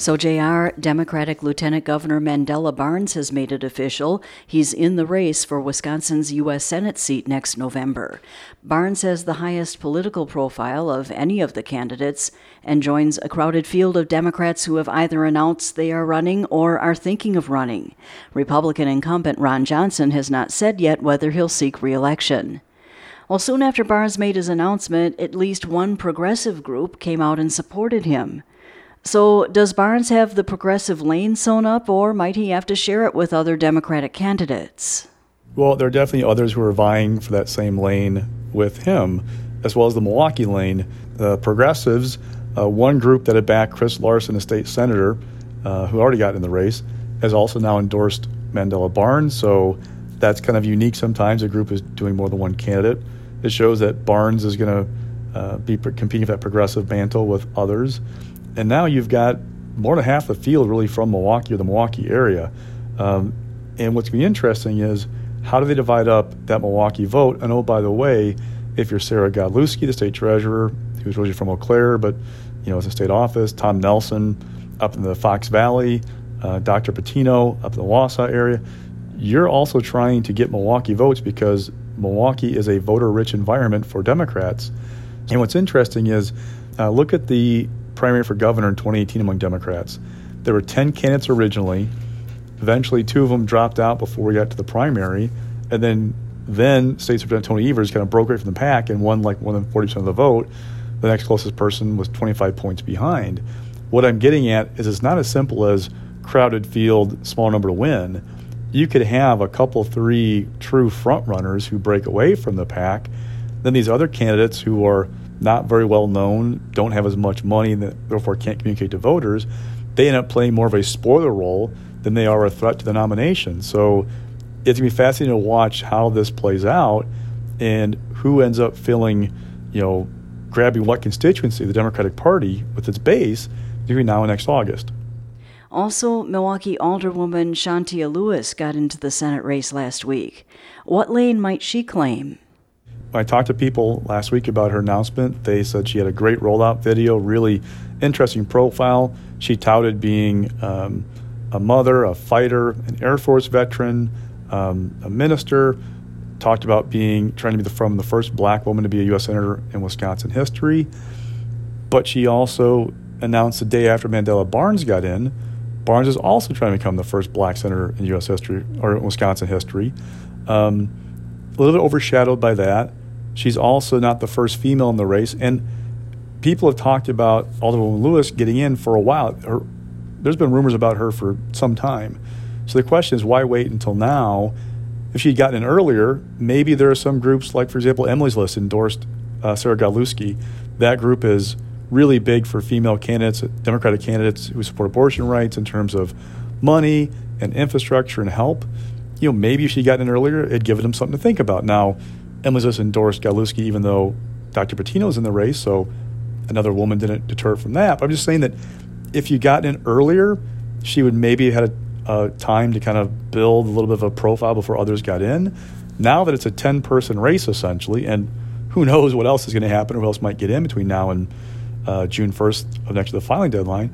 So, JR, Democratic Lieutenant Governor Mandela Barnes has made it official. He's in the race for Wisconsin's U.S. Senate seat next November. Barnes has the highest political profile of any of the candidates and joins a crowded field of Democrats who have either announced they are running or are thinking of running. Republican incumbent Ron Johnson has not said yet whether he'll seek reelection. Well, soon after Barnes made his announcement, at least one progressive group came out and supported him. So, does Barnes have the progressive lane sewn up, or might he have to share it with other Democratic candidates? Well, there are definitely others who are vying for that same lane with him, as well as the Milwaukee lane. The progressives, uh, one group that had backed Chris Larson, a state senator, uh, who already got in the race, has also now endorsed Mandela Barnes. So that's kind of unique sometimes. A group is doing more than one candidate. It shows that Barnes is going to uh, be competing for that progressive mantle with others and now you've got more than half the field really from Milwaukee or the Milwaukee area. Um, and what's going to be interesting is how do they divide up that Milwaukee vote? And oh, by the way, if you're Sarah Godlewski, the state treasurer, who's originally from Eau Claire, but you know, it's a state office, Tom Nelson up in the Fox Valley, uh, Dr. Battino up in the Wausau area, you're also trying to get Milwaukee votes because Milwaukee is a voter rich environment for Democrats. And what's interesting is uh, look at the primary for governor in 2018 among Democrats. There were 10 candidates originally. Eventually, two of them dropped out before we got to the primary. And then, then State Superintendent Tony Evers kind of broke away from the pack and won like more than 40% of the vote. The next closest person was 25 points behind. What I'm getting at is it's not as simple as crowded field, small number to win. You could have a couple, three true front runners who break away from the pack. Then these other candidates who are not very well known, don't have as much money, and therefore can't communicate to voters, they end up playing more of a spoiler role than they are a threat to the nomination. So it's going to be fascinating to watch how this plays out and who ends up filling, you know, grabbing what constituency, the Democratic Party, with its base between now and next August. Also, Milwaukee Alderwoman Chantia Lewis got into the Senate race last week. What lane might she claim? I talked to people last week about her announcement. They said she had a great rollout video, really interesting profile. She touted being um, a mother, a fighter, an Air Force veteran, um, a minister. Talked about being trying to be the, from the first black woman to be a U.S. senator in Wisconsin history. But she also announced the day after Mandela Barnes got in, Barnes is also trying to become the first black senator in U.S. history or Wisconsin history. Um, a little bit overshadowed by that. She's also not the first female in the race. And people have talked about Alderwoman Lewis getting in for a while. Her, there's been rumors about her for some time. So the question is, why wait until now? If she'd gotten in earlier, maybe there are some groups, like, for example, Emily's List endorsed uh, Sarah Godlewski. That group is really big for female candidates, Democratic candidates who support abortion rights in terms of money and infrastructure and help. You know, maybe if she'd gotten in earlier, it'd given them something to think about. Now, Emily's endorsed Godlewski, even though Dr. Battino's in the race, so another woman didn't deter from that. But I'm just saying that if you got in earlier, she would maybe had a, a time to kind of build a little bit of a profile before others got in. Now that it's a 10 person race, essentially, and who knows what else is going to happen or who else might get in between now and uh, June 1st of next to the filing deadline,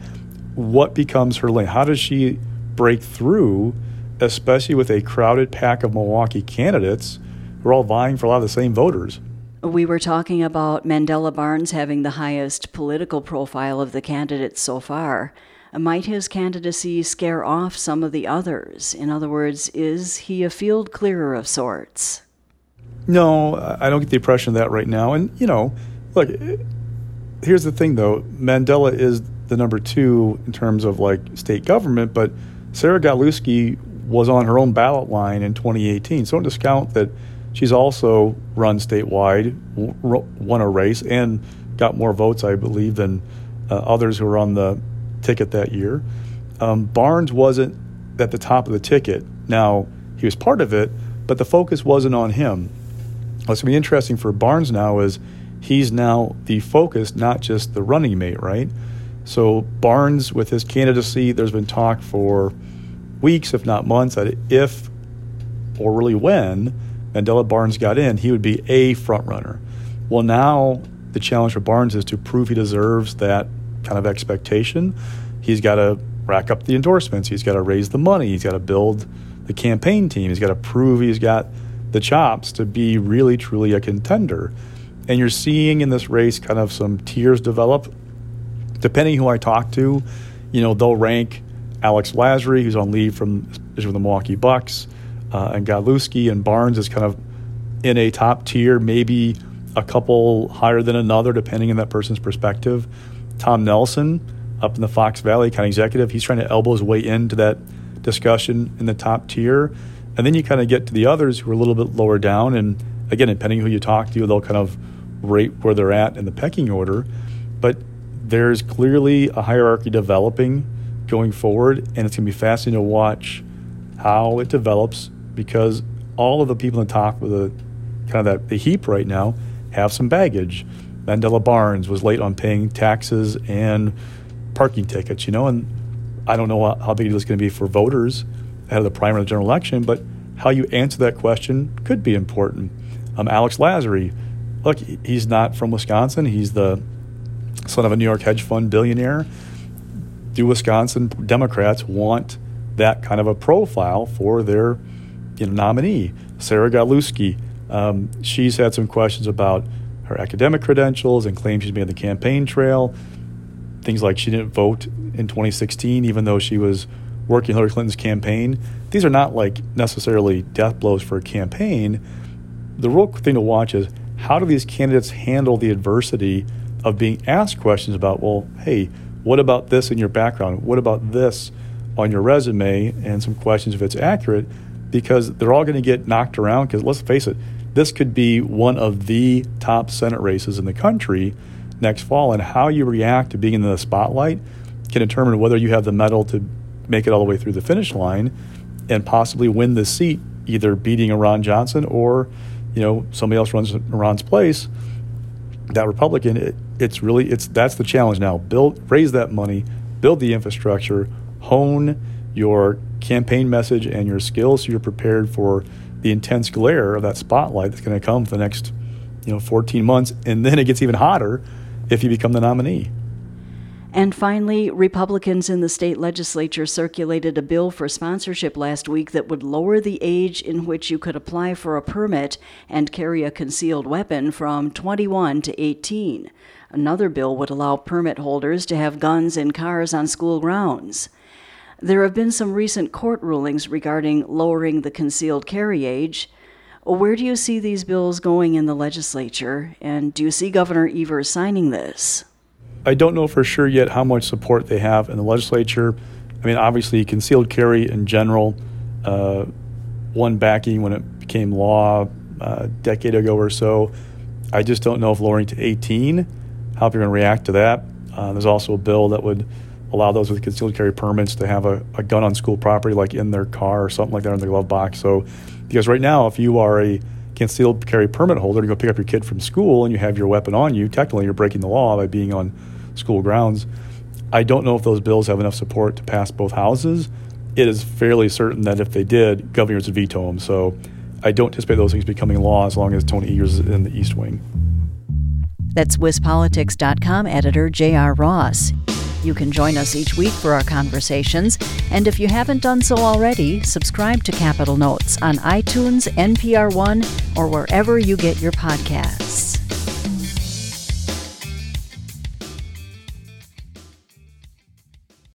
what becomes her lane? How does she break through, especially with a crowded pack of Milwaukee candidates? We're all vying for a lot of the same voters. We were talking about Mandela Barnes having the highest political profile of the candidates so far. Might his candidacy scare off some of the others? In other words, is he a field clearer of sorts? No, I don't get the impression of that right now. And, you know, look, here's the thing though Mandela is the number two in terms of like state government, but Sarah Godlewski was on her own ballot line in 2018. So don't discount that She's also run statewide, won a race, and got more votes, I believe, than uh, others who were on the ticket that year. Um, Barnes wasn't at the top of the ticket. Now, he was part of it, but the focus wasn't on him. What's going to be interesting for Barnes now is he's now the focus, not just the running mate, right? So Barnes, with his candidacy, there's been talk for weeks, if not months, that if or really when Mandela Barnes got in, he would be a front runner. Well, now the challenge for Barnes is to prove he deserves that kind of expectation. He's got to rack up the endorsements. He's got to raise the money. He's got to build the campaign team. He's got to prove he's got the chops to be really, truly a contender. And you're seeing in this race kind of some tiers develop. Depending who I talk to, you know, they'll rank Alex Lasry, who's on leave from, from the Milwaukee Bucks, uh, and Godlewski and Barnes is kind of in a top tier, maybe a couple higher than another, depending on that person's perspective. Tom Nelson, up in the Fox Valley County Executive, he's trying to elbow his way into that discussion in the top tier. And then you kind of get to the others who are a little bit lower down. And again, depending who you talk to, they'll kind of rate where they're at in the pecking order. But there's clearly a hierarchy developing going forward, and it's going to be fascinating to watch how it develops because all of the people in top of the kind of that the heap right now have some baggage. Mandela Barnes was late on paying taxes and parking tickets, you know, and I don't know how big it is going to be for voters ahead of the primary of the general election, but how you answer that question could be important. Um, Alex Lasry, look, he's not from Wisconsin. He's the son of a New York hedge fund billionaire. Do Wisconsin Democrats want that kind of a profile for their you know, nominee? Sarah Godlewski, um, she's had some questions about her academic credentials and claims she's been on the campaign trail. Things like she didn't vote in 2016, even though she was working Hillary Clinton's campaign. These are not like necessarily death blows for a campaign. The real thing to watch is how do these candidates handle the adversity of being asked questions about, well, hey, what about this in your background? What about this on your resume? And some questions if it's accurate, because they're all going to get knocked around. Because let's face it, this could be one of the top Senate races in the country next fall, and how you react to being in the spotlight can determine whether you have the mettle to make it all the way through the finish line and possibly win the seat, either beating a Ron Johnson or, you know, somebody else runs Ron's place. That Republican, it, it's really it's that's the challenge now. Build, raise that money, build the infrastructure, hone your campaign message and your skills so you're prepared for the intense glare of that spotlight that's going to come for the next, you know, 14 months, and then it gets even hotter if you become the nominee. And finally, Republicans in the state legislature circulated a bill for sponsorship last week that would lower the age in which you could apply for a permit and carry a concealed weapon from 21 to 18. Another bill would allow permit holders to have guns in cars on school grounds. There have been some recent court rulings regarding lowering the concealed carry age. Where do you see these bills going in the legislature, and do you see Governor Evers signing this? I don't know for sure yet how much support they have in the legislature. I mean, obviously, concealed carry in general uh, won backing when it became law uh, a decade ago or so. I just don't know if lowering to 18, how people are going to react to that. Uh, there's also a bill that would allow those with concealed carry permits to have a, a, gun on school property, like in their car or something like that in their glove box. So, because right now, if you are a concealed carry permit holder, you go pick up your kid from school and you have your weapon on you, technically you're breaking the law by being on school grounds. I don't know if those bills have enough support to pass both houses. It is fairly certain that if they did, governors would veto them. So I don't anticipate those things becoming law as long as Tony Evers is in the East Wing. That's WisPolitics.com editor J.R. Ross. You can join us each week for our conversations, and if you haven't done so already, subscribe to Capitol Notes on iTunes, NPR One, or wherever you get your podcasts.